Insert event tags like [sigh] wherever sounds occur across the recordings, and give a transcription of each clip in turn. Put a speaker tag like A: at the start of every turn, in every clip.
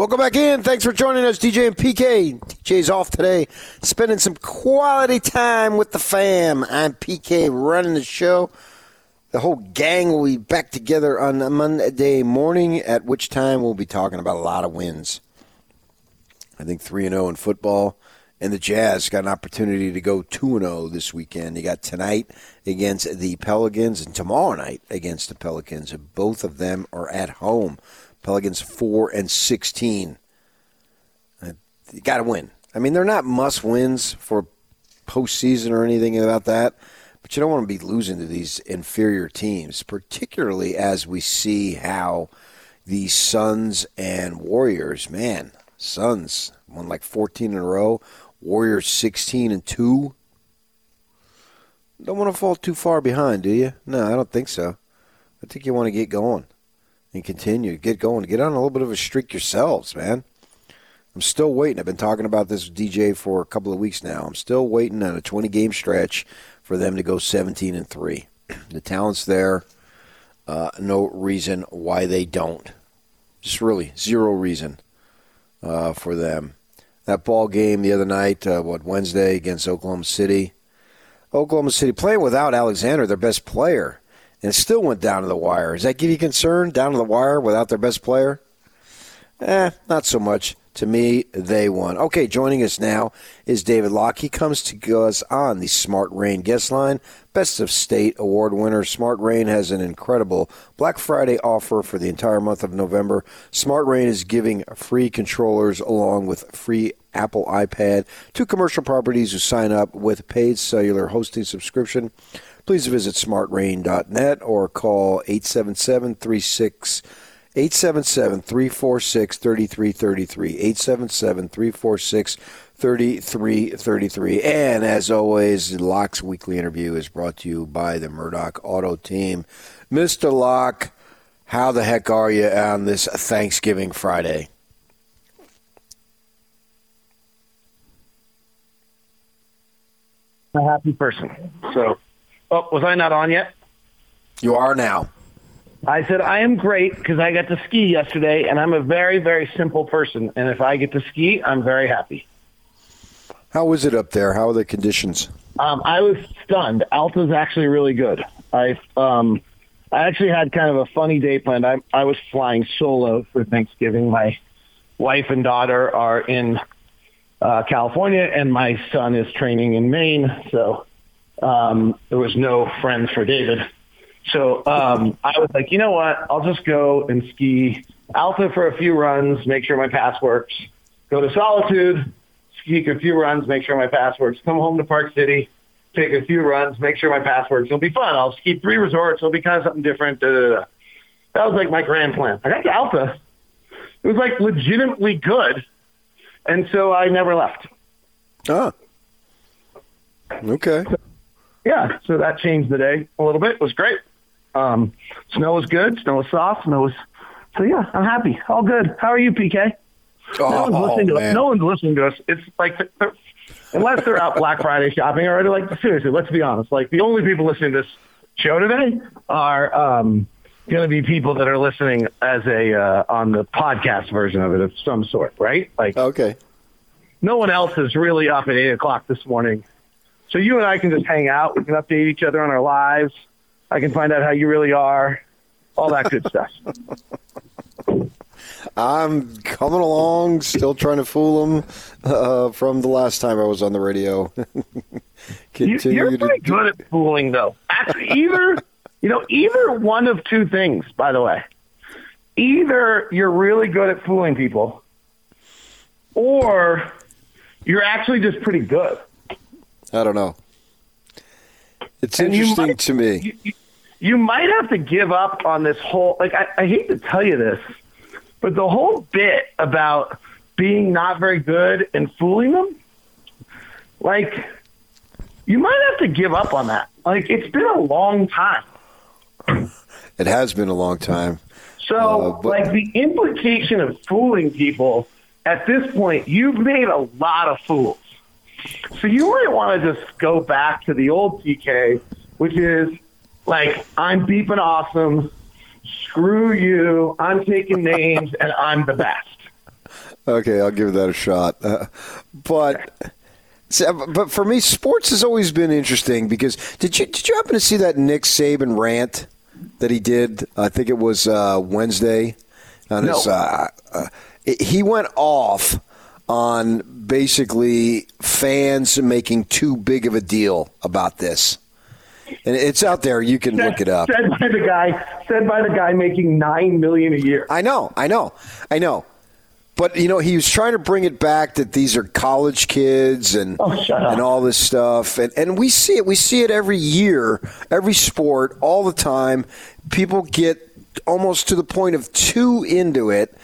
A: Welcome back in. Thanks for joining us, DJ and PK. DJ's off today, spending some quality time with the fam. I'm PK running the show. The whole gang will be back together on Monday morning, at which time we'll be talking about a lot of wins. I think 3 0 in football. And the Jazz got an opportunity to go 2 0 this weekend. You got tonight against the Pelicans and tomorrow night against the Pelicans. And both of them are at home. Pelicans 4 and 16. Uh, you got to win. I mean, they're not must wins for postseason or anything about that, but you don't want to be losing to these inferior teams, particularly as we see how the Suns and Warriors, man, Suns won like 14 in a row, Warriors 16 and 2. Don't want to fall too far behind, do you? No, I don't think so. I think you want to get going and continue. Get going. Get on a little bit of a streak yourselves, man. I'm still waiting. I've been talking about this DJ for a couple of weeks now. I'm still waiting on a 20 game stretch for them to go 17 and 3. [clears throat] The talent's there. Uh, no reason why they don't. Just really zero reason uh, for them. That ball game the other night, uh, what Wednesday against Oklahoma City. Oklahoma City playing without Alexander, their best player and still went down to the wire. Does that give you concern? Down to the wire without their best player? Eh, not so much. To me, they won. Okay, joining us now is David Locke. He comes to us on the Smart Rain guest line. Best of State Award winner. Smart Rain has an incredible Black Friday offer for the entire month of November. Smart Rain is giving free controllers along with free Apple iPad to commercial properties who sign up with paid cellular hosting subscription please visit smartrain.net or call 877 36 877 346 3333. 877 346 3333. And as always, Locke's weekly interview is brought to you by the Murdock Auto Team. Mr. Locke, how the heck are you on this Thanksgiving Friday?
B: A happy person. So Oh, was I not on yet?
A: You are now.
B: I said I am great because I got to ski yesterday, and I'm a very, very simple person. And if I get to ski, I'm very happy.
A: How was it up there? How are the conditions?
B: Um, I was stunned. Alta's actually really good. I um, I actually had kind of a funny day planned. I I was flying solo for Thanksgiving. My wife and daughter are in uh, California, and my son is training in Maine. So um, there was no friends for David. So um, I was like, you know what? I'll just go and ski Alta for a few runs, make sure my pass works. Go to Solitude, ski a few runs, make sure my pass works. Come home to Park City, take a few runs, make sure my pass works. It'll be fun. I'll ski three resorts. It'll be kind of something different. Da, da, da. That was like my grand plan. I got to Alta. It was like legitimately good. And so I never left.
A: Ah. Okay
B: yeah, so that changed the day a little bit. It was great. Um, snow was good. Snow was soft. Snow was so yeah. I'm happy. All good. How are you, PK?
A: Oh, no one's listening
B: to
A: man.
B: us. No one's listening to us. It's like unless they're out Black Friday shopping already. Like seriously, let's be honest. Like the only people listening to this show today are um, going to be people that are listening as a uh, on the podcast version of it of some sort, right? Like
A: okay.
B: No one else is really up at eight o'clock this morning so you and I can just hang out. We can update each other on our lives. I can find out how you really are, all that good [laughs] stuff.
A: I'm coming along, still trying to fool them uh, from the last time I was on the radio. [laughs]
B: Continue you, are pretty to... good at fooling, though. Actually, either you know, either one of two things. By the way, either you're really good at fooling people, or you're actually just pretty good.
A: I don't know. It's and interesting might, to
B: me. You, you, might have to give up on this whole. Like, I, I hate to tell you this, but the whole bit about being not very good and fooling them, like, you might have to give up on that. Like, it's been a long time.
A: It has been a long time.
B: So, uh, but... like, the implication of fooling people at this point, you've made a lot of fools. So you might want to just go back to the old PK, which is like, I'm beeping awesome. Screw you. I'm taking names and I'm the best.
A: Okay, I'll give that a shot. Uh, but but for me, sports has always been interesting because did you did you happen to see that Nick Saban rant that he did? I think it was uh, Wednesday. On
B: no.
A: his, uh, uh, he went off on basically fans making too big of a deal about this. And it's out there. You can
B: said,
A: look it up.
B: Said by the guy. Said by the guy making nine million a year.
A: I know. I know. I know. But you know, he was trying to bring it back that these are college kids and
B: oh,
A: and all this stuff, and and we see it. We see it every year, every sport, all the time. People get almost to the point of too into it,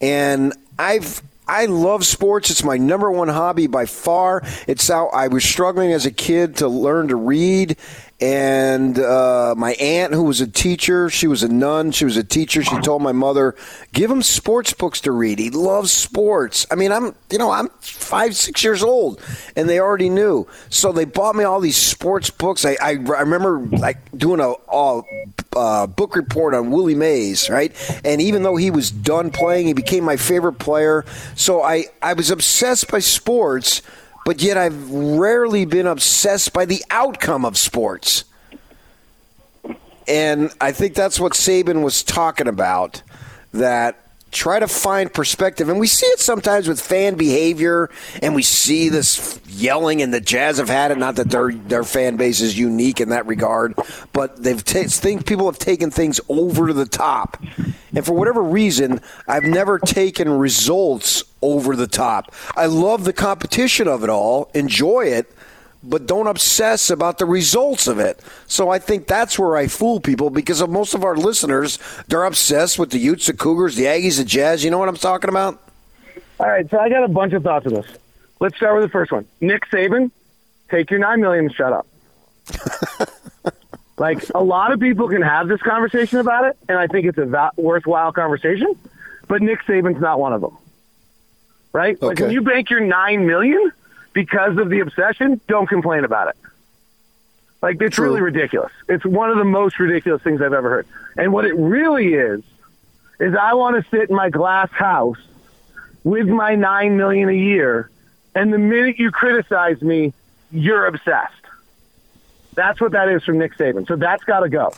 A: and I've I love sports. It's my number one hobby by far. It's how I was struggling as a kid to learn to read, and uh, my aunt, who was a teacher, she was a nun, she was a teacher. She told my mother, "Give him sports books to read. He loves sports." I mean, I'm, you know, I'm five, six years old, and they already knew. So they bought me all these sports books. I, I, I remember like doing a, a, a book report on Willie Mays, right? And even though he was done playing, he became my favorite player. So I, I was obsessed by sports but yet I've rarely been obsessed by the outcome of sports. And I think that's what Saban was talking about that try to find perspective. And we see it sometimes with fan behavior, and we see this yelling, and the Jazz have had it. Not that their their fan base is unique in that regard, but they've t- think people have taken things over the top. And for whatever reason, I've never taken results over the top. I love the competition of it all, enjoy it but don't obsess about the results of it. So I think that's where I fool people because of most of our listeners, they're obsessed with the Utes, the Cougars, the Aggies, the Jazz. You know what I'm talking about?
B: All right, so I got a bunch of thoughts on this. Let's start with the first one. Nick Saban, take your nine million and shut up. [laughs] like a lot of people can have this conversation about it, and I think it's a va- worthwhile conversation. But Nick Saban's not one of them, right? Okay. Like when you bank your nine million, because of the obsession, don't complain about it. Like it's True. really ridiculous. It's one of the most ridiculous things I've ever heard. And what it really is is I want to sit in my glass house with my 9 million a year and the minute you criticize me, you're obsessed. That's what that is from Nick Saban. So that's got to go.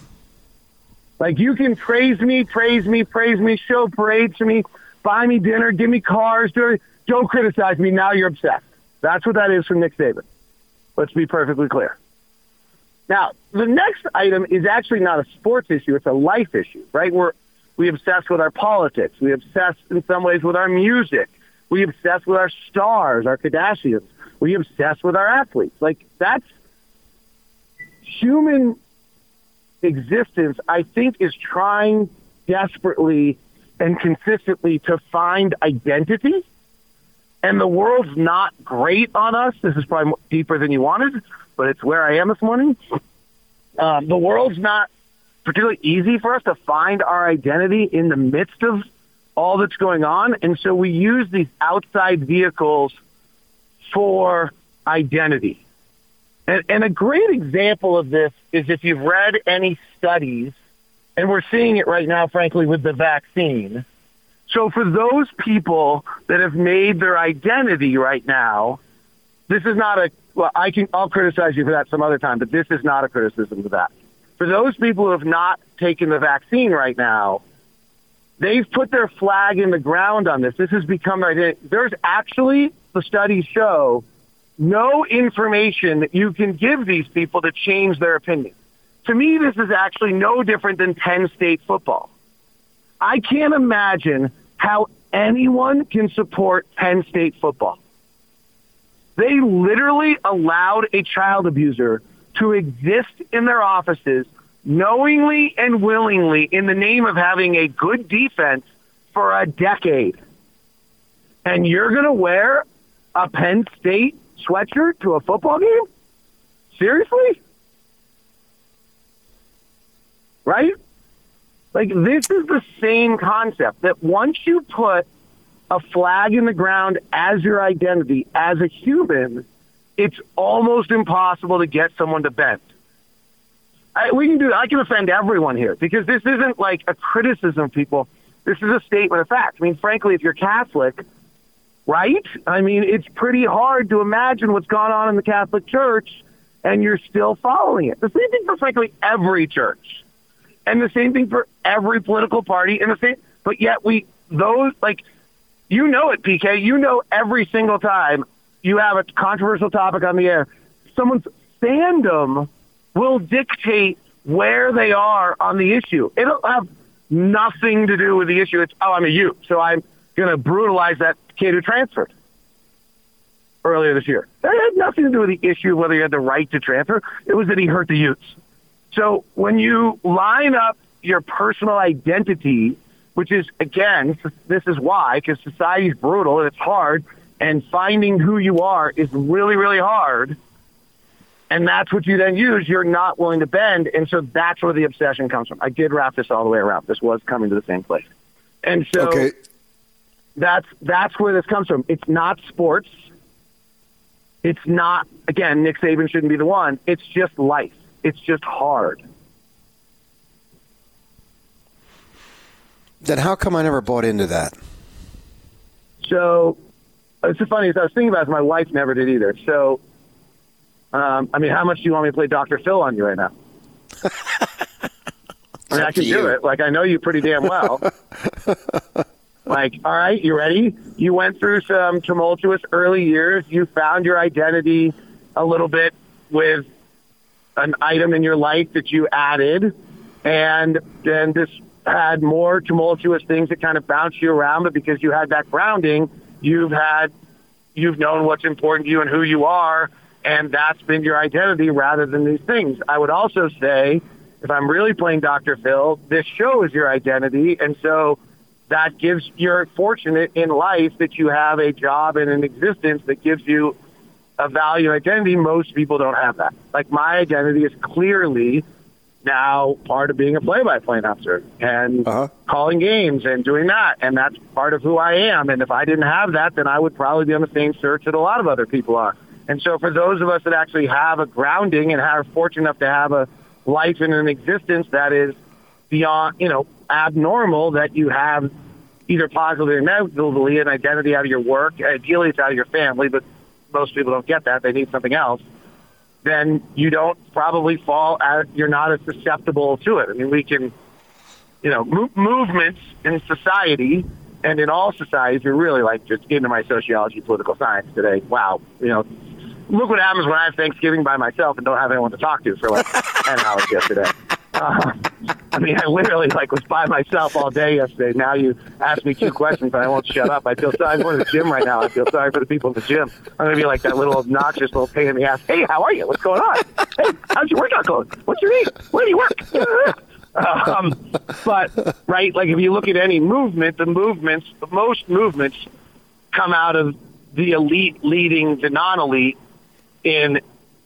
B: Like you can praise me, praise me, praise me, show parades to me, buy me dinner, give me cars, don't criticize me. Now you're obsessed. That's what that is from Nick Saban. Let's be perfectly clear. Now, the next item is actually not a sports issue, it's a life issue, right? We're, we obsess with our politics. We obsess in some ways with our music. We obsess with our stars, our Kardashians. We obsess with our athletes. Like, that's human existence, I think, is trying desperately and consistently to find identity and the world's not great on us. This is probably deeper than you wanted, but it's where I am this morning. Um, the world's not particularly easy for us to find our identity in the midst of all that's going on. And so we use these outside vehicles for identity. And, and a great example of this is if you've read any studies, and we're seeing it right now, frankly, with the vaccine, so for those people that have made their identity right now, this is not a, well, I can, I'll criticize you for that some other time, but this is not a criticism of that. For those people who have not taken the vaccine right now, they've put their flag in the ground on this. This has become identity. There's actually, the studies show, no information that you can give these people to change their opinion. To me, this is actually no different than Penn State football. I can't imagine how anyone can support Penn State football. They literally allowed a child abuser to exist in their offices knowingly and willingly in the name of having a good defense for a decade. And you're going to wear a Penn State sweatshirt to a football game? Seriously? Right? Like this is the same concept that once you put a flag in the ground as your identity as a human, it's almost impossible to get someone to bend. I, we can do. I can offend everyone here because this isn't like a criticism of people. This is a statement of fact. I mean, frankly, if you're Catholic, right? I mean, it's pretty hard to imagine what's gone on in the Catholic Church and you're still following it. The same thing for frankly every church. And the same thing for every political party and the same but yet we those like you know it, PK. You know every single time you have a controversial topic on the air, someone's fandom will dictate where they are on the issue. It'll have nothing to do with the issue. It's oh, I'm a Ute, so I'm going to brutalize that kid who transferred earlier this year. That had nothing to do with the issue of whether he had the right to transfer. It was that he hurt the Utes. So when you line up your personal identity, which is again, this is why because society's brutal and it's hard, and finding who you are is really, really hard. And that's what you then use. You're not willing to bend, and so that's where the obsession comes from. I did wrap this all the way around. This was coming to the same place, and so
A: Okay.
B: that's that's where this comes from. It's not sports. It's not again. Nick Saban shouldn't be the one. It's just life. It's just hard.
A: Then how come I never bought into that?
B: So it's just funny. As I was thinking about it, my wife never did either. So, um, I mean, how much do you want me to play Dr. Phil on you right now? [laughs] I mean, I can do it. Like, I know you pretty damn well. [laughs] like, all right, you ready? You went through some tumultuous early years. You found your identity a little bit with an item in your life that you added, and then this had more tumultuous things that kind of bounce you around. But because you had that grounding, you've had you've known what's important to you and who you are, and that's been your identity rather than these things. I would also say, if I'm really playing Dr. Phil, this show is your identity, and so that gives you're fortunate in life that you have a job and an existence that gives you a value and identity. Most people don't have that. Like my identity is clearly now part of being a play-by-play announcer and
A: Uh-huh.
B: calling games and doing that, and that's part of who I am. And if I didn't have that, then I would probably be on the same search that a lot of other people are. And so, for those of us that actually have a grounding and are fortunate enough to have a life and an existence that is beyond, you know, abnormal, that you have either positively or negatively an identity out of your work. Ideally, it's out of your family, but most people don't get that. They need something else then you don't probably fall as you're not as susceptible to it. I mean, we can, you know, mo- movements in society and in all societies. You're really like just into my sociology, political science today. Wow, you know, look what happens when I have Thanksgiving by myself and don't have anyone to talk to for like [laughs] ten hours yesterday. Uh, [laughs] I mean, I literally like was by myself all day yesterday. Now you ask me two questions, but I won't shut up. I feel sorry. To the gym right now. I feel sorry for the people in the gym. I'm to be like that little obnoxious little pain in the ass. Hey, how are you? What's going on? Hey, how's your workout going? What's your name? Where do you work? [laughs] um, but right, like if you look at any movement, the movements, most movements come out of the elite leading the non-elite in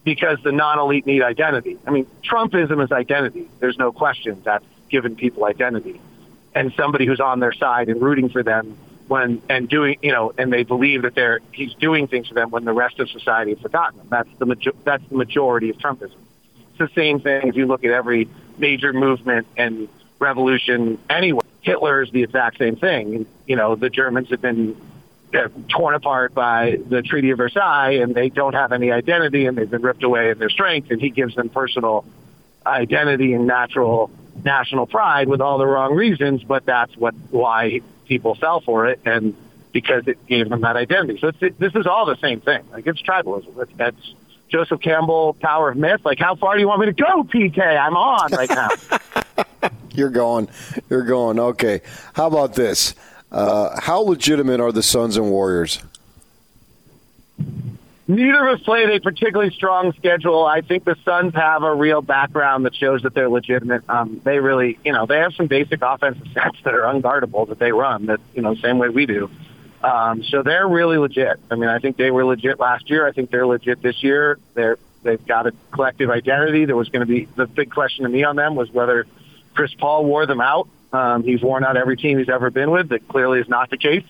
B: because the non-elite need identity. I mean, Trumpism is identity. There's no question that's given people identity, and somebody who's on their side and rooting for them when and doing, you know, and they believe that they're he's doing things for them when the rest of society has forgotten them. That's the major, that's the majority of Trumpism. It's the same thing if you look at every major movement and revolution anywhere. Hitler is the exact same thing. You know, the Germans have been uh, torn apart by the Treaty of Versailles, and they don't have any identity, and they've been ripped away in their strength. And he gives them personal identity and natural national pride with all the wrong reasons, but that's what why people fell for it, and because it gave them that identity. So it's, this is all the same thing. Like it's tribalism. It's, that's Joseph Campbell, Power of Myth. Like how far do you want me to go, PK? I'm on right now. [laughs]
A: You're going. You're going. Okay. How about this? Uh, how legitimate are the Suns and Warriors?
B: Neither of us played a particularly strong schedule. I think the Suns have a real background that shows that they're legitimate. Um, they really, you know, they have some basic offensive [laughs] sets that are unguardable that they run that, you know, same way we do. Um, so they're really legit. I mean, I think they were legit last year. I think they're legit this year. They're they've got a collective identity. There was going to be the big question to me on them was whether Chris Paul wore them out. Um, he's worn out every team he's ever been with. That clearly is not the case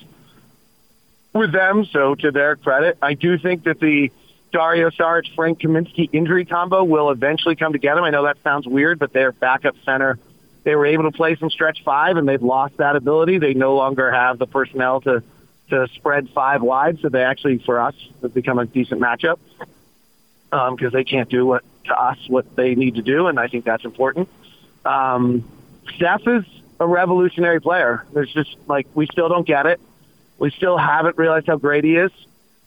B: with them. So to their credit, I do think that the Dario Saric, Frank Kaminsky injury combo will eventually come together. I know that sounds weird, but their backup center, they were able to play some stretch five, and they've lost that ability. They no longer have the personnel to to spread five wide, so they actually, for us, have become a decent matchup because um, they can't do what to us what they need to do, and I think that's important. Um, Steph is a revolutionary player. There's just like we still don't get it. We still haven't realized how great he is.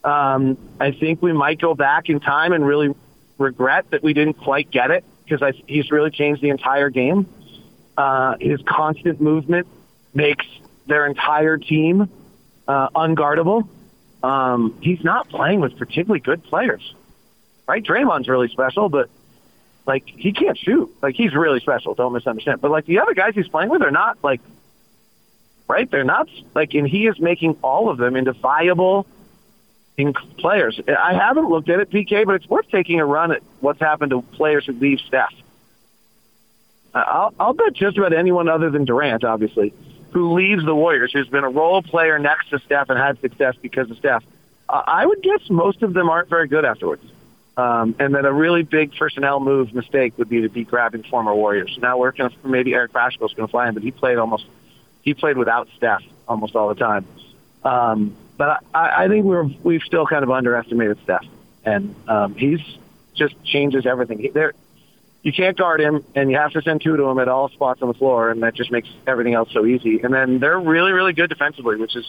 B: Um, I think we might go back in time and really regret that we didn't quite get it because he's really changed the entire game. Uh, his constant movement makes their entire team uh, unguardable. Um, he's not playing with particularly good players, right? Draymond's really special, but like he can't shoot. Like he's really special. Don't misunderstand. But like the other guys he's playing with are not like right. They're not like, and he is making all of them into viable players. I haven't looked at it, PK, but it's worth taking a run at what's happened to players who leave Steph. I'll, I'll bet just about anyone other than Durant, obviously, who leaves the Warriors, who's been a role player next to Steph and had success because of Steph. Uh, I would guess most of them aren't very good afterwards. Um, and that a really big personnel move mistake would be to be grabbing former Warriors. Now we're going to maybe Eric Paschall's going to fly in, but he played almost he played without Steph almost all the time. Um, but I, I think we're we've still kind of underestimated Steph, and um, he's just changes everything. There, you can't guard him, and you have to send two to him at all spots on the floor, and that just makes everything else so easy. And then they're really, really good defensively, which is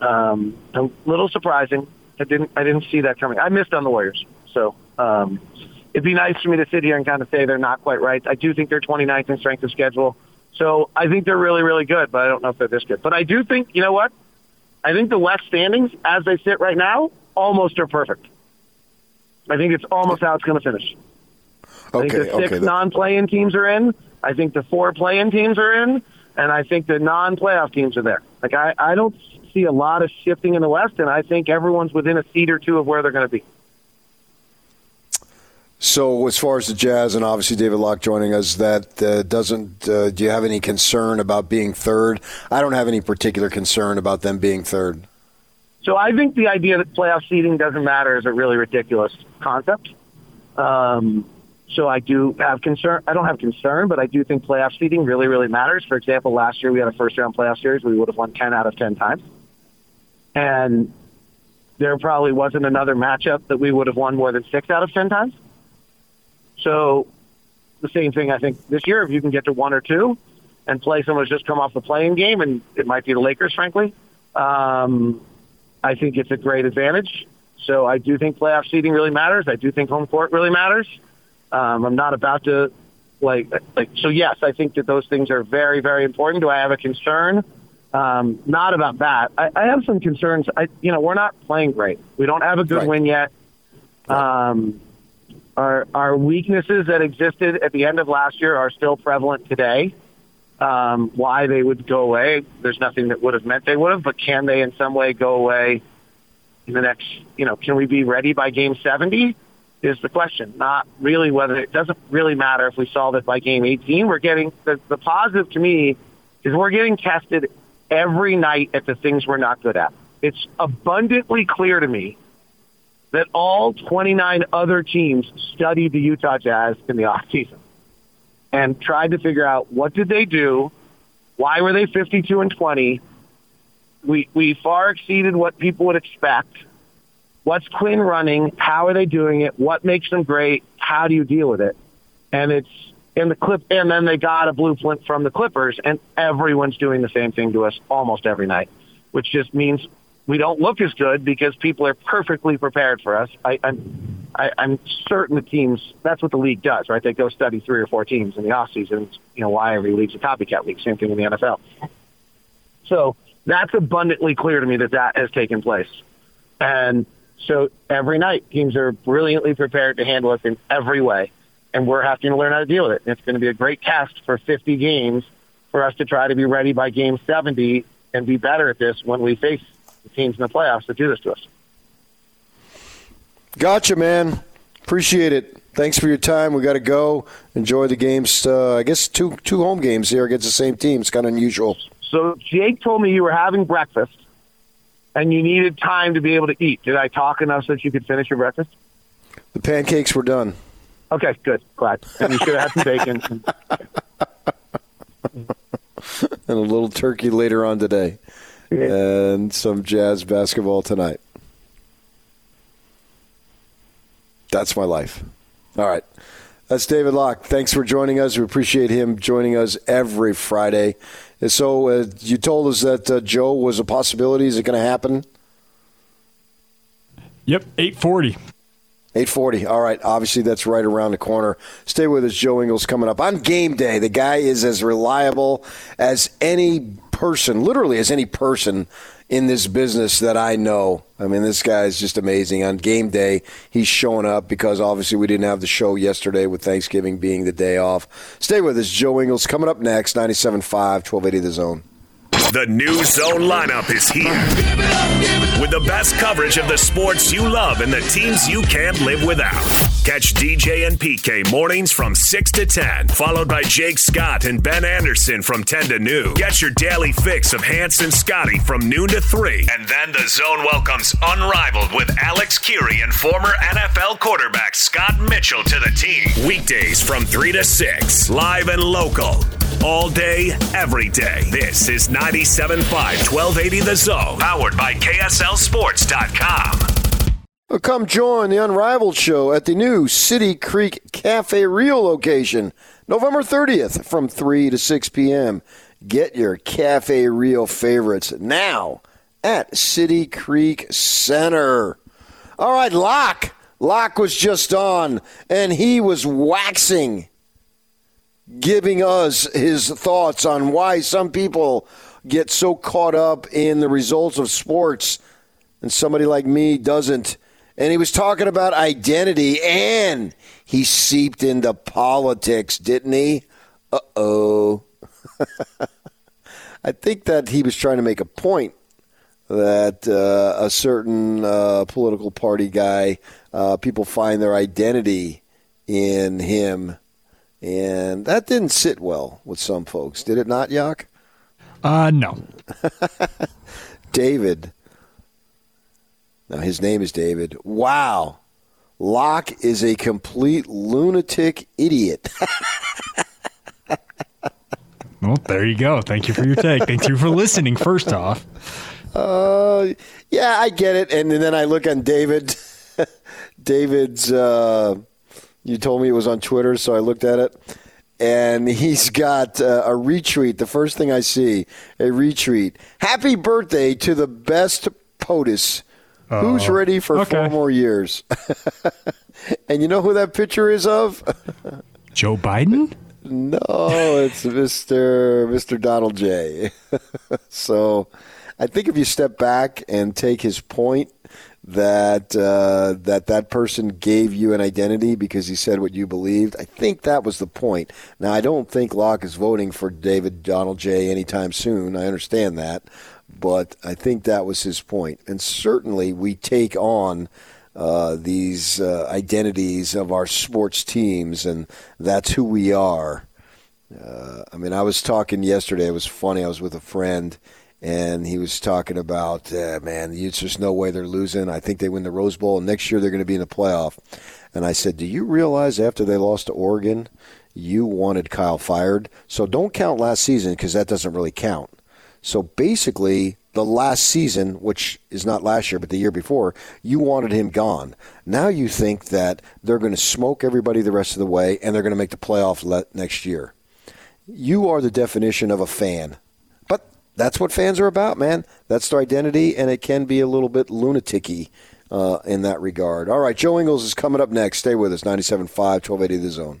B: um, a little surprising. I didn't I didn't see that coming. I missed on the Warriors. So um, it'd be nice for me to sit here and kind of say they're not quite right. I do think they're 29th in strength of schedule. So I think they're really, really good, but I don't know if they're this good. But I do think, you know what? I think the West standings, as they sit right now, almost are perfect. I think it's almost how it's going to finish. Okay, I think the six okay. non-playing teams are in. I think the four playing teams are in, and I think the non-playoff teams are there. Like I, I don't see a lot of shifting in the West, and I think everyone's within a seat or two of where they're going to be.
A: So, as far as the Jazz and obviously David Locke joining us, that uh, doesn't. Uh, do you have any concern about being third? I don't have any particular concern about them being third.
B: So, I think the idea that playoff seeding doesn't matter is a really ridiculous concept. Um, so, I do have concern. I don't have concern, but I do think playoff seeding really, really matters. For example, last year we had a first round playoff series. We would have won ten out of ten times, and there probably wasn't another matchup that we would have won more than six out of ten times. So the same thing, I think, this year, if you can get to one or two and play someone who's just come off the playing game, and it might be the Lakers, frankly, um, I think it's a great advantage. So I do think playoff seeding really matters. I do think home court really matters. Um, I'm not about to like like so. Yes, I think that those things are very very important. Do I have a concern? Um, not about that. I, I have some concerns. I you know we're not playing great. We don't have a good right. win yet. Um, our, our weaknesses that existed at the end of last year are still prevalent today. Um, why they would go away, there's nothing that would have meant they would have, but can they in some way go away in the next, you know, can we be ready by game 70 is the question. Not really whether it doesn't really matter if we solve it by game 18. We're getting, the, the positive to me is we're getting tested every night at the things we're not good at. It's abundantly clear to me that all 29 other teams studied the Utah Jazz in the offseason and tried to figure out what did they do, why were they 52 and 20. We we far exceeded what people would expect. What's Quin running? How are they doing it? What makes them great? How do you deal with it? And it's in the clip, and then they got a blueprint from the Clippers, and everyone's doing the same thing to us almost every night, which just means we don't look as good because people are perfectly prepared for us. I, I'm I, I'm certain the teams. That's what the league does, right? They go study three or four teams in the off season. You know why every league's a copycat league. Same thing in the NFL. So that's abundantly clear to me that that has taken place, and so every night teams are brilliantly prepared to handle us in every way, and we're having to learn how to deal with it. And it's going to be a great test for 50 games for us to try to be ready by game 70 and be better at this when we face the teams in the playoffs that do this to us.
A: Gotcha, man. Appreciate it. Thanks for your time. We got to go. Enjoy the games. Uh, I guess two two home games here against the same team. It's kind of unusual.
B: So Jake told me you were having breakfast and you needed time to be able to eat. Did I talk enough so that you could finish your breakfast?
A: The pancakes were done.
B: Okay, good. Glad. And you should have had some bacon. [laughs] [laughs]
A: and a little turkey later on today. And some jazz basketball tonight. That's my life. All right. That's David Locke. Thanks for joining us. We appreciate him joining us every Friday. And so uh, you told us that uh, Joe was a possibility. Is it going to happen?
C: Yep, 840.
A: 840. All right. Obviously, that's right around the corner. Stay with us. Joe Ingles coming up on game day. The guy is as reliable as any person, literally as any person in this business that I know. I mean, this guy is just amazing. On game day, he's showing up because obviously we didn't have the show yesterday with Thanksgiving being the day off. Stay with us. Joe Ingles coming up next, 97.5, 1280 The Zone.
D: The new zone lineup is here. With the best coverage of the sports you love and the teams you can't live without. Catch DJ and PK mornings from 6 to 10, followed by Jake Scott and Ben Anderson from 10 to noon. Get your daily fix of Hans and Scotty from noon to 3. And then the zone welcomes Unrivaled with Alex Kirry and former NFL quarterback Scott Mitchell to the team. Weekdays from 3 to 6, live and local. All day, every day. This is 97.5 1280 The Zone, powered by KSLSports.com.
A: Well, come join the Unrivaled show at the new City Creek Cafe Rio location, November 30th from 3 to 6 p.m. Get your Cafe Rio favorites now at City Creek Center. All right, Locke. Locke was just on, and he was waxing giving us his thoughts on why some people get so caught up in the results of sports and somebody like me doesn't. And he was talking about identity and he seeped into politics, didn't he? Uh oh. [laughs] I think that he was trying to make a point that uh, a certain uh, political party guy, uh, people find their identity in him and that didn't sit well with some folks, did it not, Yak?
C: Uh, no. [laughs]
A: David. Now, his name is David. Wow. Locke is a complete lunatic idiot. [laughs]
C: well, there you go. Thank you for your take. Thank you for listening, first off.
A: Uh, yeah, I get it. And then I look on David. [laughs] David's. Uh, you told me it was on Twitter, so I looked at it. And he's got uh, a retweet. The first thing I see, a retweet. Happy birthday to the best POTUS. Uh, Who's ready for okay. four more years? [laughs] and you know who that picture is of? [laughs]
C: Joe Biden?
A: No, it's Mr. Mr. Donald J. [laughs] so I think if you step back and take his point, that uh, that that person gave you an identity because he said what you believed. I think that was the point. Now, I don't think Locke is voting for David Donald J anytime soon. I understand that, but I think that was his point. And certainly, we take on. Uh, these uh, identities of our sports teams, and that's who we are. Uh, I mean, I was talking yesterday. It was funny. I was with a friend, and he was talking about, uh, man, there's just no way they're losing. I think they win the Rose Bowl, and next year they're going to be in the playoff. And I said, do you realize after they lost to Oregon, you wanted Kyle fired? So don't count last season because that doesn't really count. So basically, the last season, which is not last year, but the year before, you wanted him gone. Now you think that they're going to smoke everybody the rest of the way and they're going to make the playoff next year. You are the definition of a fan But that's what fans are about, man. That's their identity, and it can be a little bit lunaticy uh, in that regard. All right, Joe Ingles is coming up next. Stay with us, 97.5, 1280 The Zone.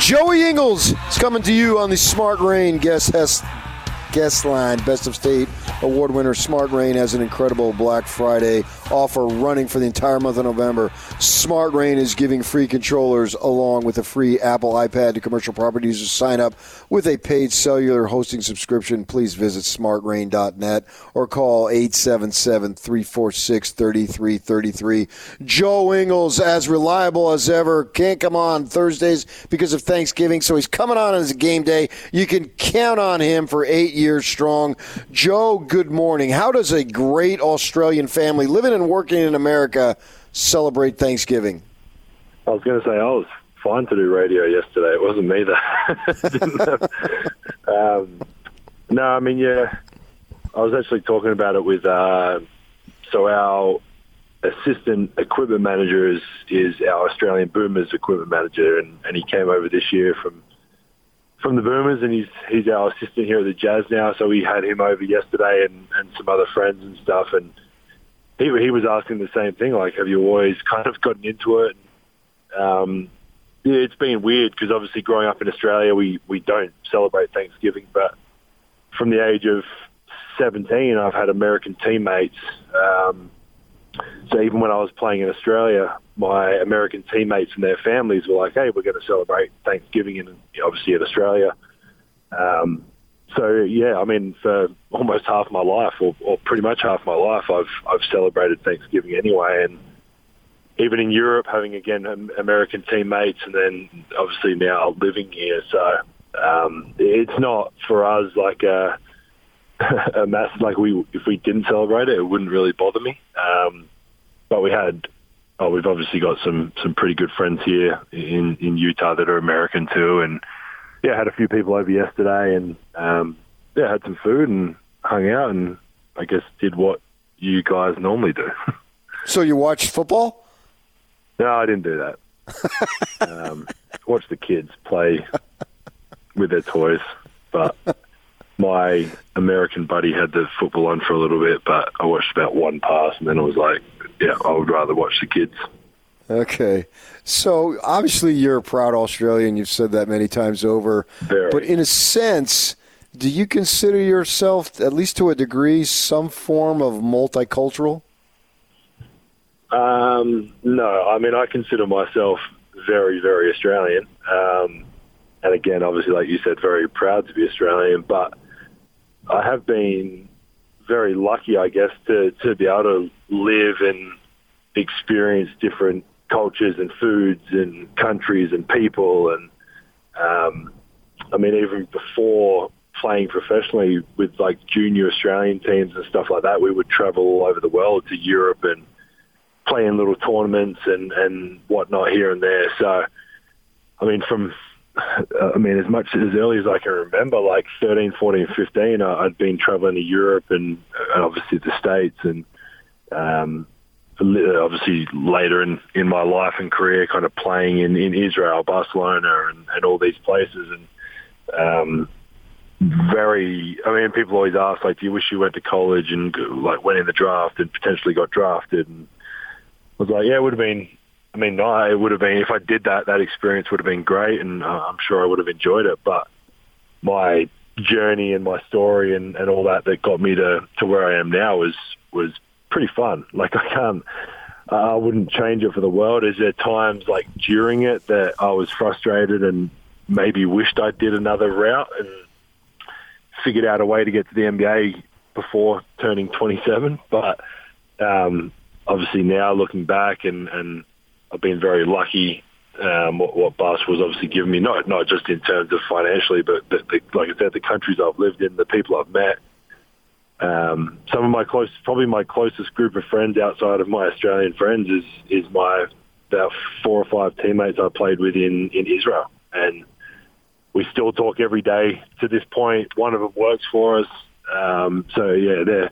A: Joey Ingles is coming to you on the Smart Rain Guest House, guest line. Best of State award winner Smart Rain has an incredible Black Friday offer running for the entire month of November. Smart Rain is giving free controllers along with a free Apple iPad to commercial property users. Sign up with a paid cellular hosting subscription. Please visit smartrain.net or call 877 346 3333. Joe Ingles, as reliable as ever, can't come on Thursdays because of Thanksgiving, so he's coming on as a game day. You can count on him for eight years strong. Joe, good morning. How does a great Australian family living and working in America celebrate Thanksgiving?
E: I was going to say I was fine to do radio yesterday. It wasn't me that. [laughs] um, no, I mean, yeah, I was actually talking about it with. Uh, so our assistant equipment manager is is our Australian Boomers equipment manager, and, and he came over this year from from the Boomers, and he's he's our assistant here at the Jazz now. So we had him over yesterday, and and some other friends and stuff, and he he was asking the same thing, like, have you always kind of gotten into it? Um, yeah, it's been weird because obviously growing up in Australia, we we don't celebrate Thanksgiving, but from the age of 17, I've had American teammates. Um, so even when I was playing in Australia, my American teammates and their families were like, "Hey, we're going to celebrate Thanksgiving in obviously in Australia." Um, so yeah, I mean, for almost half my life, or, or pretty much half my life, I've I've celebrated Thanksgiving anyway, and even in Europe, having again American teammates, and then obviously now living here, so um, it's not for us like a, [laughs] a mass like we if we didn't celebrate it, it wouldn't really bother me. Um, but we had, oh, we've obviously got some some pretty good friends here in in Utah that are American too, and yeah, had a few people over yesterday, and um, yeah, had some food and hung out, and I guess did what you guys normally do. [laughs]
A: so you watched football?
E: No, I didn't do that. [laughs] um, watch the kids play with their toys, but my American buddy had the football on for a little bit, but I watched about one pass, and then I was like, yeah, I would rather watch the kids.
A: Okay. So obviously you're a proud Australian. You've said that many times over.
E: Very.
A: But in a sense, do you consider yourself, at least to a degree, some form of multicultural?
E: Um, no. I mean, I consider myself very, very Australian. Um, and again, obviously, like you said, very proud to be Australian. But I have been very lucky, I guess, to, to be able to live and experience different cultures and foods and countries and people. And um, I mean, even before playing professionally with like junior Australian teams and stuff like that, we would travel all over the world to Europe and play in little tournaments and, and whatnot here and there. So, I mean, from [sighs] I mean, as much as early as I can remember, like 13, 14, 15, I'd been traveling to Europe and, and obviously the States and um, obviously later in, in my life and career kind of playing in, in Israel, Barcelona and, and all these places. And um, very, I mean, people always ask, like, do you wish you went to college and like went in the draft and potentially got drafted? And I was like, yeah, it would have been I mean, no, it would have been if I did that. That experience would have been great, and uh, I'm sure I would have enjoyed it. But my journey and my story and, and all that that got me to, to where I am now was was pretty fun. Like [laughs] I can't, I wouldn't change it for the world. Is there times like during it that I was frustrated and maybe wished I did another route and figured out a way to get to the NBA before turning 27. But um, obviously now looking back and, and I've been very lucky. Um, what, what was obviously given me, not not just in terms of financially, but the, the, like I said, the countries I've lived in, the people I've met. Um, some of my close, probably my closest group of friends outside of my Australian friends is is my about four or five teammates I played with in in Israel, and we still talk every day to this point. One of them works for us, um, so yeah, there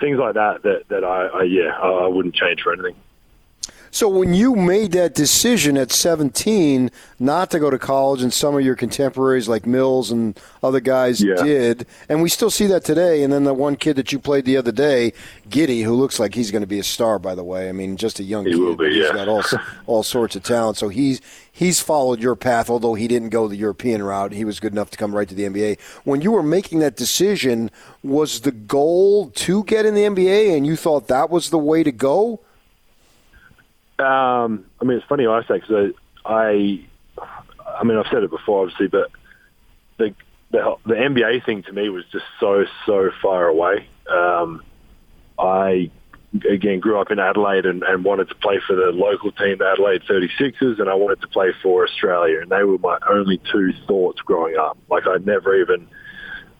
E: things like that that that I, I yeah I, I wouldn't change for anything.
A: So when you made that decision at 17 not to go to college, and some of your contemporaries like Mills and other guys
E: Yeah.
A: did, and we still see that today. And then the one kid that you played the other day, Giddey, who looks like he's going to be a star, by the way. I mean, just a young
E: He
A: kid,
E: will be,
A: but he's
E: yeah.
A: got all all sorts of talent. So he's he's followed your path, although he didn't go the European route. He was good enough to come right to the NBA. When you were making that decision, was the goal to get in the NBA, and you thought that was the way to go?
E: Um, I mean, it's funny I say because I, I mean, I've said it before, obviously, but the, the the NBA thing to me was just so so far away. Um, I again grew up in Adelaide and, and wanted to play for the local team, the Adelaide 36ers, and I wanted to play for Australia, and they were my only two thoughts growing up. Like I never even.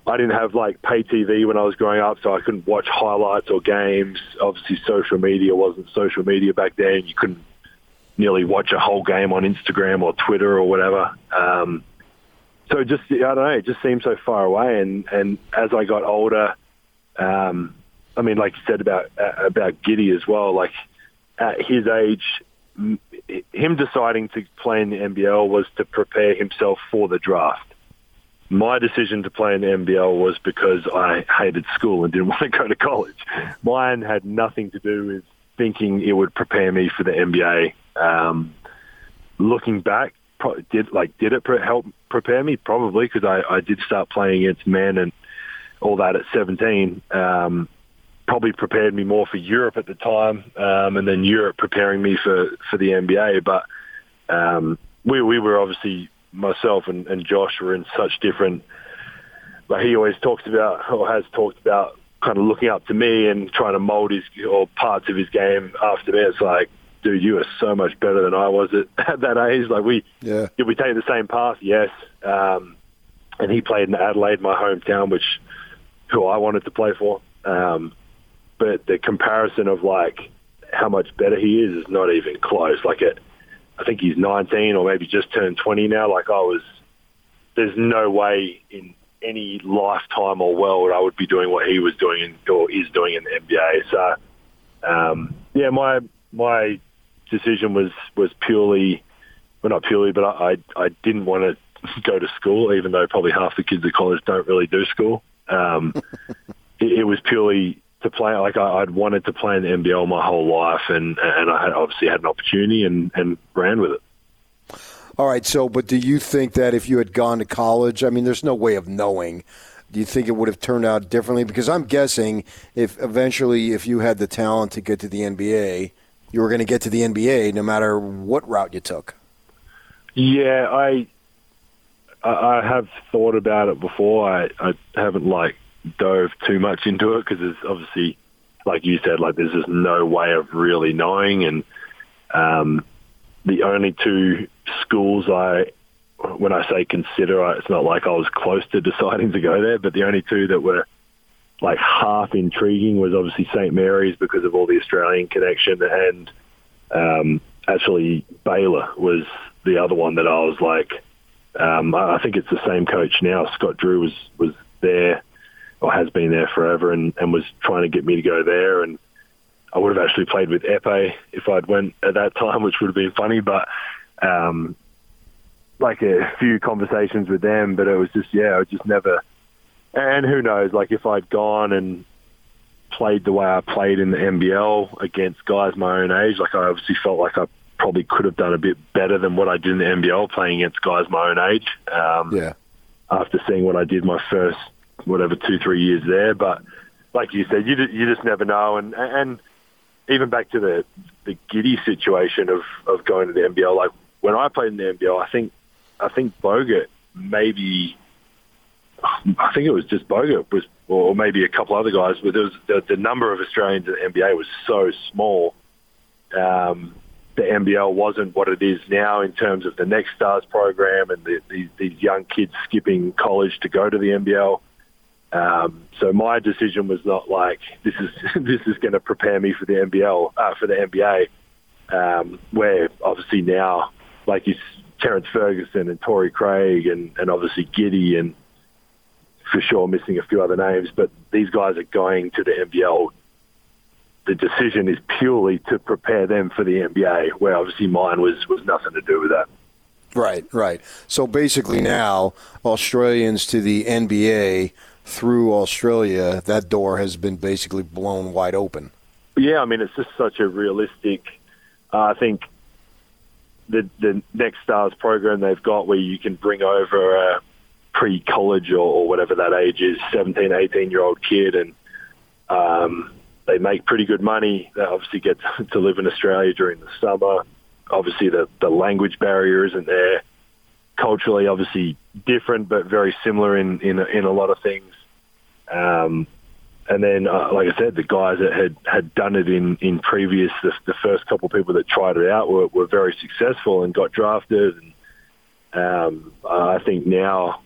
E: I didn't have like pay TV when I was growing up, so I couldn't watch highlights or games. Obviously, social media wasn't social media back then. You couldn't nearly watch a whole game on Instagram or Twitter or whatever. Um, so just I don't know, it just seemed so far away. And and as I got older, um, I mean, like you said about uh, about Giddey as well. Like at his age, m- him deciding to play in the NBL was to prepare himself for the draft my decision to play in the NBL was because I hated school and didn't [laughs] want to go to college. Mine had nothing to do with thinking it would prepare me for the NBA. Um, looking back, did like did it help prepare me? Probably because I, I did start playing against men and all that at 17. Um, probably prepared me more for Europe at the time, um, and then Europe preparing me for for the NBA. But um, we we were obviously myself and, and Josh were in such different. Like he always talks about or has talked about kind of looking up to me and trying to mold his or parts of his game after me. It's like, dude, you are so much better than I was at, [laughs] at that age. Like we,
A: Yeah.
E: did we take the same path? Yes. Um, and he played in Adelaide, my hometown, which who I wanted to play for. Um, but the comparison of like how much better he is is not even close. Like it, I think he's 19 or maybe just turned 20 now. Like I was, there's no way in any lifetime or world I would be doing what he was doing in, or is doing in the NBA. So, um, yeah, my my decision was was purely, well, not purely, but I I, I didn't want to [laughs] go to school, even though probably half the kids at college don't really do school. Um, [laughs] it, it was purely to play. Like I, I'd wanted to play in the NBL my whole life, and and I had obviously had an opportunity and and ran with it.
A: All right. So, but do you think that if you had gone to college, I mean, there's no way of knowing. Do you think it would have turned out differently? Because I'm guessing if eventually, if you had the talent to get to the NBA, you were going to get to the NBA no matter what route you took.
E: Yeah, I I I have thought about it before. I I haven't like dove too much into it because there's obviously, like you said, like there's just no way of really knowing. And um, the only two schools I, when I say consider, it's not like I was close to [laughs] deciding to go there, but the only two that were like half intriguing was obviously St Mary's because of all the Australian connection and um, actually Baylor was the other one that I was like, um, I think it's the same coach now. Scott Drew was was there or has been there forever and, and was trying to get me to go there. And I would have actually played with Ekpe if I'd went at that time, [laughs] which would have been funny. But um, like a few conversations with them, but it was just yeah, I just never. And who knows? Like if I'd gone and played the way I played in the NBL against guys my own age, like I obviously felt like I probably could have done a bit better than what I did in the NBL playing against guys my own age. Um,
A: Yeah.
E: after seeing what I did my first whatever two three years there. But like you said, you you just never know. And and even back to the the Giddey situation of of going to the NBL. Like when I played in the NBL, I think I think Bogut maybe. I think it was just Bogut was, or maybe a couple other guys, but there was the, the number of Australians in the NBA was so small. Um, the NBL wasn't what it is now in terms of the Next Stars program and the, the, these young kids skipping college to go to the NBL. Um, so my decision was not like this is [laughs] this is going to prepare me for the NBL uh, for the NBA, um, where obviously now like is Terrence Ferguson and Torrey Craig and, and obviously Giddey and for sure missing a few other names, but these guys are going to the NBL the decision is purely to prepare them for the NBA, where obviously mine was was nothing to do with that.
A: Right, right. So basically, now Australians to the NBA through Australia, that door has been basically blown wide open.
E: Yeah, I mean, it's just such a realistic. Uh, I think the the Next Stars program they've got, where you can bring over a pre-college or, or whatever that age is, 17, 18 year old kid, and um, they make pretty good money. They obviously get [laughs] to live in Australia during the summer. Obviously, the the language barrier isn't there. Culturally, obviously different, but very similar in in in a lot of things. Um, and then, uh, like I said, the guys that had, had done it in, in previous, the, the first couple of people that tried it out were, were very successful and got drafted. And um, I think now,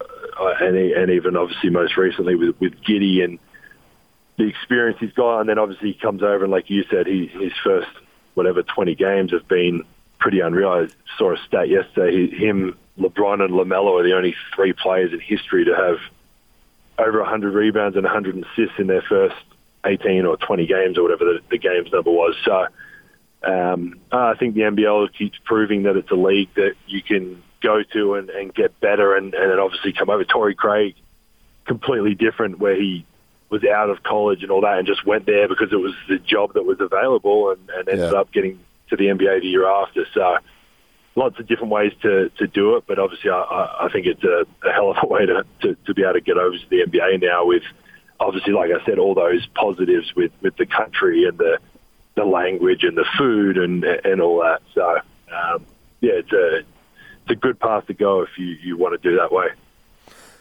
E: uh, and, and even obviously most recently with, with Giddey and the experience he's got, and then obviously he comes over and like you said, he, his first whatever 20 games have been pretty unreal. I saw a stat yesterday. He, him, LeBron, and LaMelo are the only three players in history to have – over 100 rebounds and 100 assists in their first 18 or 20 games or whatever the, the game's number was. So um, I think the NBL keeps proving that it's a league that you can go to and, and get better and, and then obviously come over. Torrey Craig, completely different where he was out of college and all that and just went there because it was the job that was available and, and ended yeah. up getting to the NBA the year after. So lots of different ways to, to do it, but obviously I, I think it's a, a hell of a way to, to, to be able to get over to the NBA now with obviously, like I said, all those positives with, with the country and the the language and the food and and all that. So um, yeah, it's a it's a good path to go if you, you want to do that way.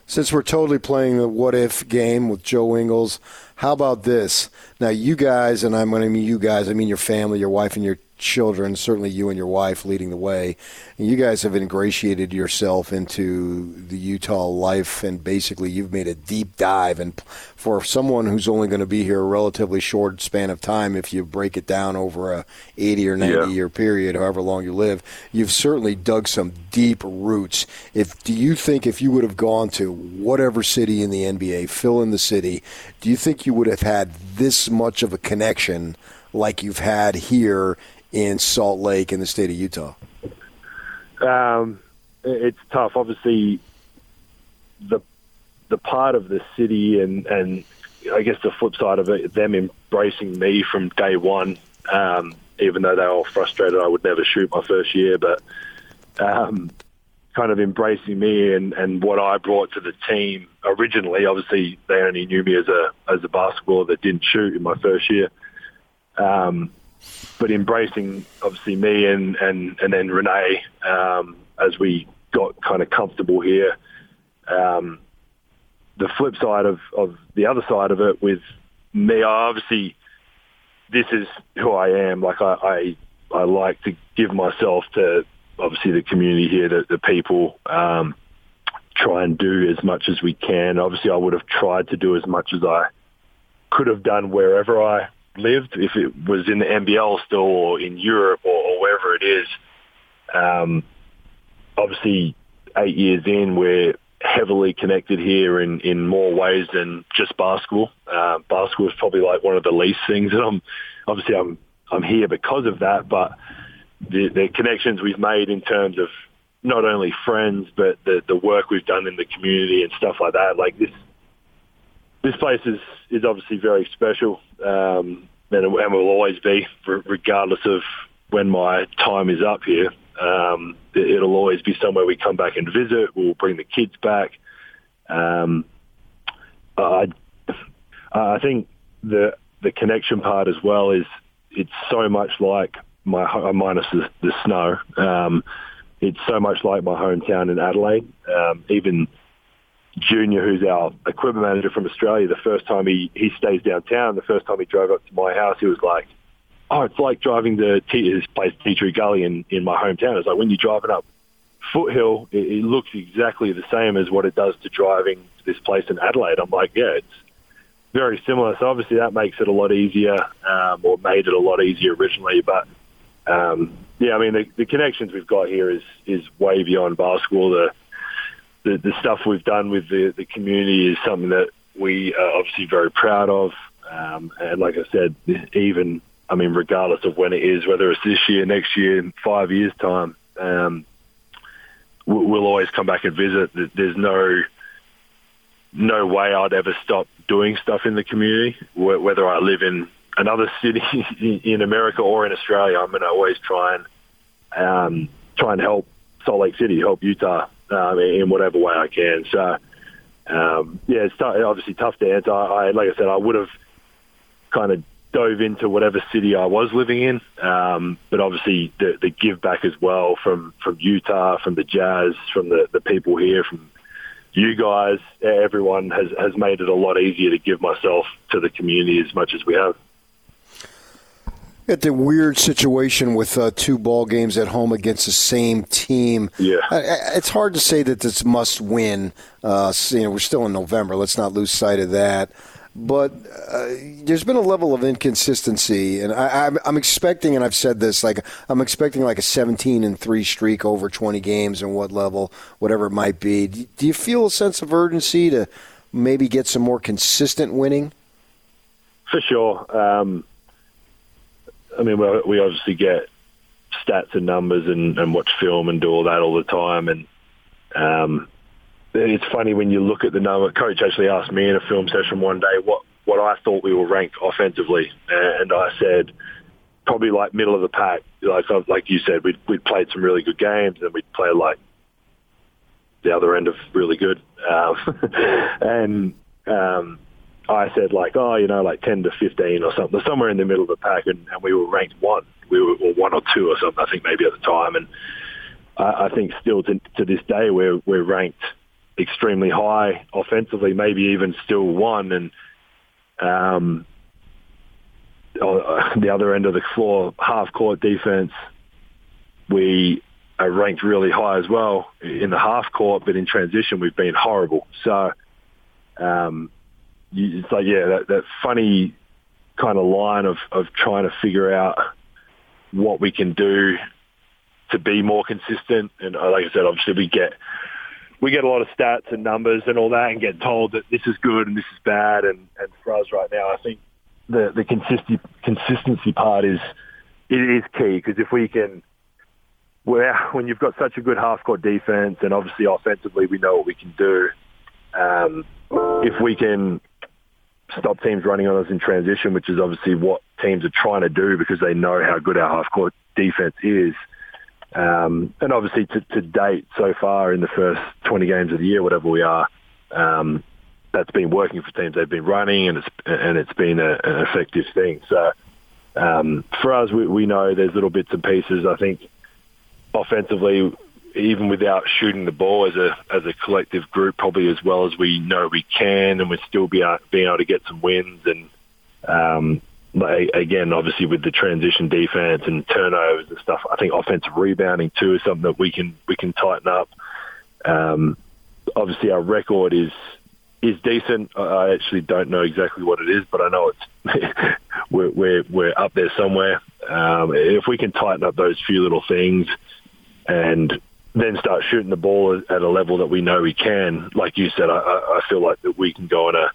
A: Since we're totally playing the what if game with Joe Ingles, how about this? Now, you guys, and I'm going to mean you guys, I mean your family, your wife, and your children, certainly you and your wife leading the way. And you guys have ingratiated yourself into the Utah life, and basically you've made a deep dive. And for someone who's only going to be here a relatively short span of time, if you break it down over a 80 or 90 yeah. year period, however long you live, you've certainly dug some deep roots. If do you think if you would have gone to whatever city in the NBA, fill in the city, do you think you would have had this much of a connection? like you've had here in Salt Lake in the state of Utah?
E: Um, it's tough. Obviously, the the part of the city and and I guess the flip side of it, them embracing me from day one. Um, even though they were frustrated, I would never shoot my first year, but um, kind of embracing me and, and what I brought to the team originally. Obviously, they only knew me as a as a basketballer that didn't shoot in my first year. Um, but embracing obviously me and and and then Renee um, as we got kind of comfortable here. Um, the flip side of, of the other side of it with me, obviously, this is who I am. Like I, I, I like to give myself to obviously the community here, the, the people. Um, try and do as much as we can. Obviously, I would have tried to do as much as I could have done wherever I lived, if it was in the NBL still or in Europe or, or wherever it is. Um, obviously, eight years in, we're heavily connected here in, in more ways than just basketball. Uh, basketball is probably like one of the least things that I'm, obviously I'm, I'm here because of that, but the, the connections we've made in terms of not only friends, but the, the work we've done in the community and stuff like that. Like this, this place is, is obviously very special, um, and, and will always be, regardless of when my time is up here. Um, it, will always be somewhere we come back and visit. We'll bring the kids back. Um, I, I think the the connection part as well is it's so much like my minus the, the snow. Um, it's so much like my hometown in Adelaide. Um, even Junior, who's our equipment manager from Australia, the first time he, he stays downtown, the first time he drove up to my house, he was like, oh, it's like driving to his place, Tea Gully in, in my hometown. It's like when you're driving up Foothill, it, it looks exactly the same as what it does to driving to this place in Adelaide. I'm like, yeah, it's very similar. So obviously that makes it a lot easier, um, or made it a lot easier originally. But um, yeah, I mean, the, the connections we've got here is is way beyond basketball. The the, the stuff we've done with the, the community is something that we are obviously very proud of. Um, and like I said, even I mean, regardless of when it is, whether it's this year, next year, five years' time, um, we'll always come back and visit. There's no no way I'd ever stop doing stuff in the community, whether I live in another [laughs] city in America or in Australia. I'm going to always try and um, try and help Salt Lake City, help Utah um, in whatever way I can. So, um, yeah, it's t- obviously tough to answer. I, like I said, I would have kind of dove into whatever city I was living in, um, but obviously the, the give back as well from from Utah, from the Jazz, from the, the people here, from you guys, everyone has has made it a lot easier to give myself to the community as much as we have.
A: Got the weird situation with uh, two ball games at home against the same team.
E: Yeah,
A: it's hard to say that this must win. Uh, you know, we're still in November. Let's not lose sight of that. But uh, there's been a level of inconsistency, and I, am expecting, and I've said this, like I'm expecting like a 17 and three streak over 20 games, and what level, whatever it might be. Do you feel a sense of urgency to maybe get some more consistent winning?
E: For sure. Um, I mean, we obviously get stats and numbers and, and watch film and do all that all the time. And um, it's funny when you look at the number. Coach actually asked me in a film session one day what, what I thought we were ranked offensively. And I said, probably like middle of the pack. Like like you said, we'd, we'd played some really good games and we'd play like the other end of really good. Um, [laughs] and um, I said like, oh, you know, like 10 to 15 or something, somewhere in the middle of the pack, and, and we were ranked one. We were or one or two or something, I think maybe at the time. And I, I think still to, to this day we're, we're ranked extremely high offensively, maybe even still one. And um, the other end of the floor, half court defense, we are ranked really high as well in the half court, but in transition we've been horrible. So um, it's like yeah, that, that funny kind of line of of trying to figure out what we can do to be more consistent. And uh, like I said, obviously we get we get a lot of stats and numbers and all that, and get told that this is good and this is bad. And, and for us right now, I think the the consistency consistency part is it is key because if we can, where when you've got such a good half court defense and obviously offensively we know what we can do. Um, if we can stop teams running on us in transition, which is obviously what teams are trying to do because they know how good our half court defense is. Um, and obviously to, to, date so far in the first 20 games of the year, whatever we are, um, that's been working for teams. They've been running and it's, and it's been a, an effective thing. So um, for us, we, we know there's little bits and pieces. I think offensively, even without shooting the ball as a as a collective group, probably as well as we know we can, and we'd still be able, being able to get some wins. And um, again, obviously with the transition defense and turnovers and stuff, I think offensive rebounding too is something that we can we can tighten up. Um, obviously, our record is is decent. I actually don't know exactly what it is, but I know it's [laughs] we're we're, we're up there somewhere. Um, if we can tighten up those few little things and then start shooting the ball at a level that we know we can. Like you said, I, I feel like that we can go on a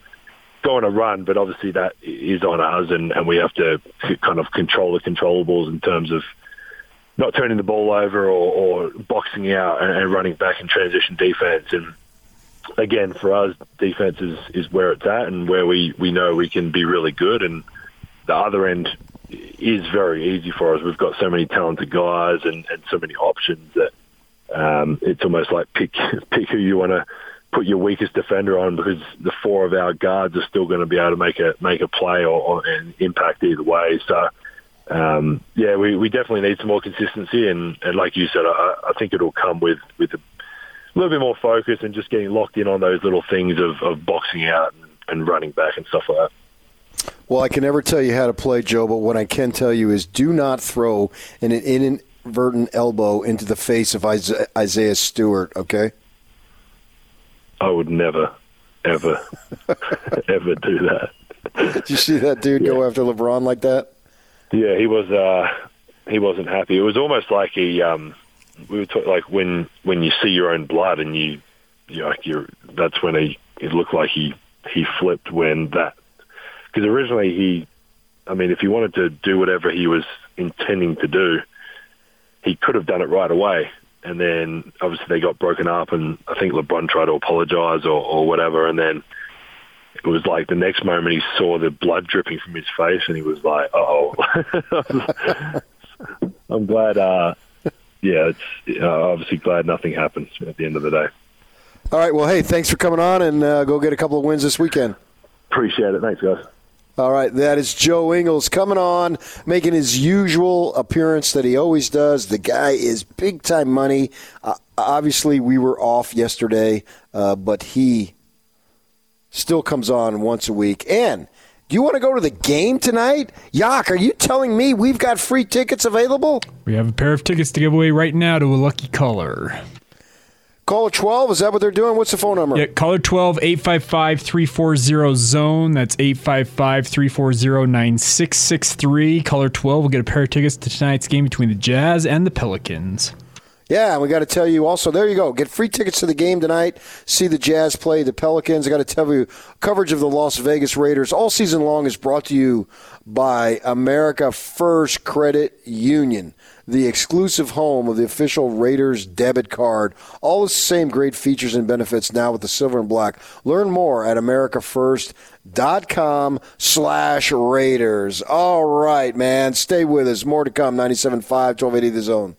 E: go on a run, but obviously that is on us, and, and we have to kind of control the controllables in terms of not turning the ball over or, or boxing out and, and running back in transition defense. And again, for us, defense is, is where it's at and where we, we know we can be really good. And the other end is very easy for us. We've got so many talented guys and, and so many options that um, it's almost like pick [laughs] pick who you want to put your weakest defender on because the four of our guards are still going to be able to make a make a play or, or an impact either way. So. Um, yeah, we, we definitely need some more consistency, and, and like you said, I, I think it'll come with with a little bit more focus and just getting locked in on those little things of, of boxing out and, and running back and stuff like that.
A: Well, I can never tell you how to play, Joe, but what I can tell you is do not throw an, in an inadvertent elbow into the face of Isaiah Stewart, okay?
E: I would never, ever, [laughs] ever do that.
A: Did you see that dude yeah. go after LeBron like that?
E: Yeah, he was. uh He wasn't happy. It was almost like he. um We were talking like when when you see your own blood and you, you know, like you're. That's when he. It looked like he he flipped when that because originally he, I mean, if he wanted to do whatever he was intending to do, he could have done it right away. And then obviously they got broken up, and I think LeBron tried to apologize or, or whatever, and then it was like the next moment he saw the blood dripping from his face, and he was like, "Oh." [laughs] I'm glad. Uh, yeah, it's uh, obviously glad nothing happened at the end of the day.
A: All right. Well, hey, thanks for coming on, and uh, go get a couple of wins this weekend.
E: Appreciate it. Thanks, guys.
A: All right, that is Joe Ingles coming on, making his usual appearance that he always does. The guy is big time money. Uh, obviously, we were off yesterday, uh, but he still comes on once a week. And do you want to go to the game tonight? Yak, are you telling me we've got free tickets available?
C: We have a pair of tickets to give away right now to a lucky caller.
A: Caller 12, is that what they're doing? What's the phone number?
C: Yeah, caller 12 855 340 zone. That's 855 340 9663. Caller 12 will get a pair of tickets to tonight's game between the Jazz and the Pelicans.
A: Yeah, we got to tell you also, there you go. Get free tickets to the game tonight. See the Jazz play the Pelicans. I got to tell you, coverage of the Las Vegas Raiders all season long is brought to you by America First Credit Union the exclusive home of the official Raiders debit card. All the same great features and benefits now with the silver and black. Learn more at americafirst.com slash Raiders. All right, man. Stay with us. More to come. 97.5, 1280 The Zone.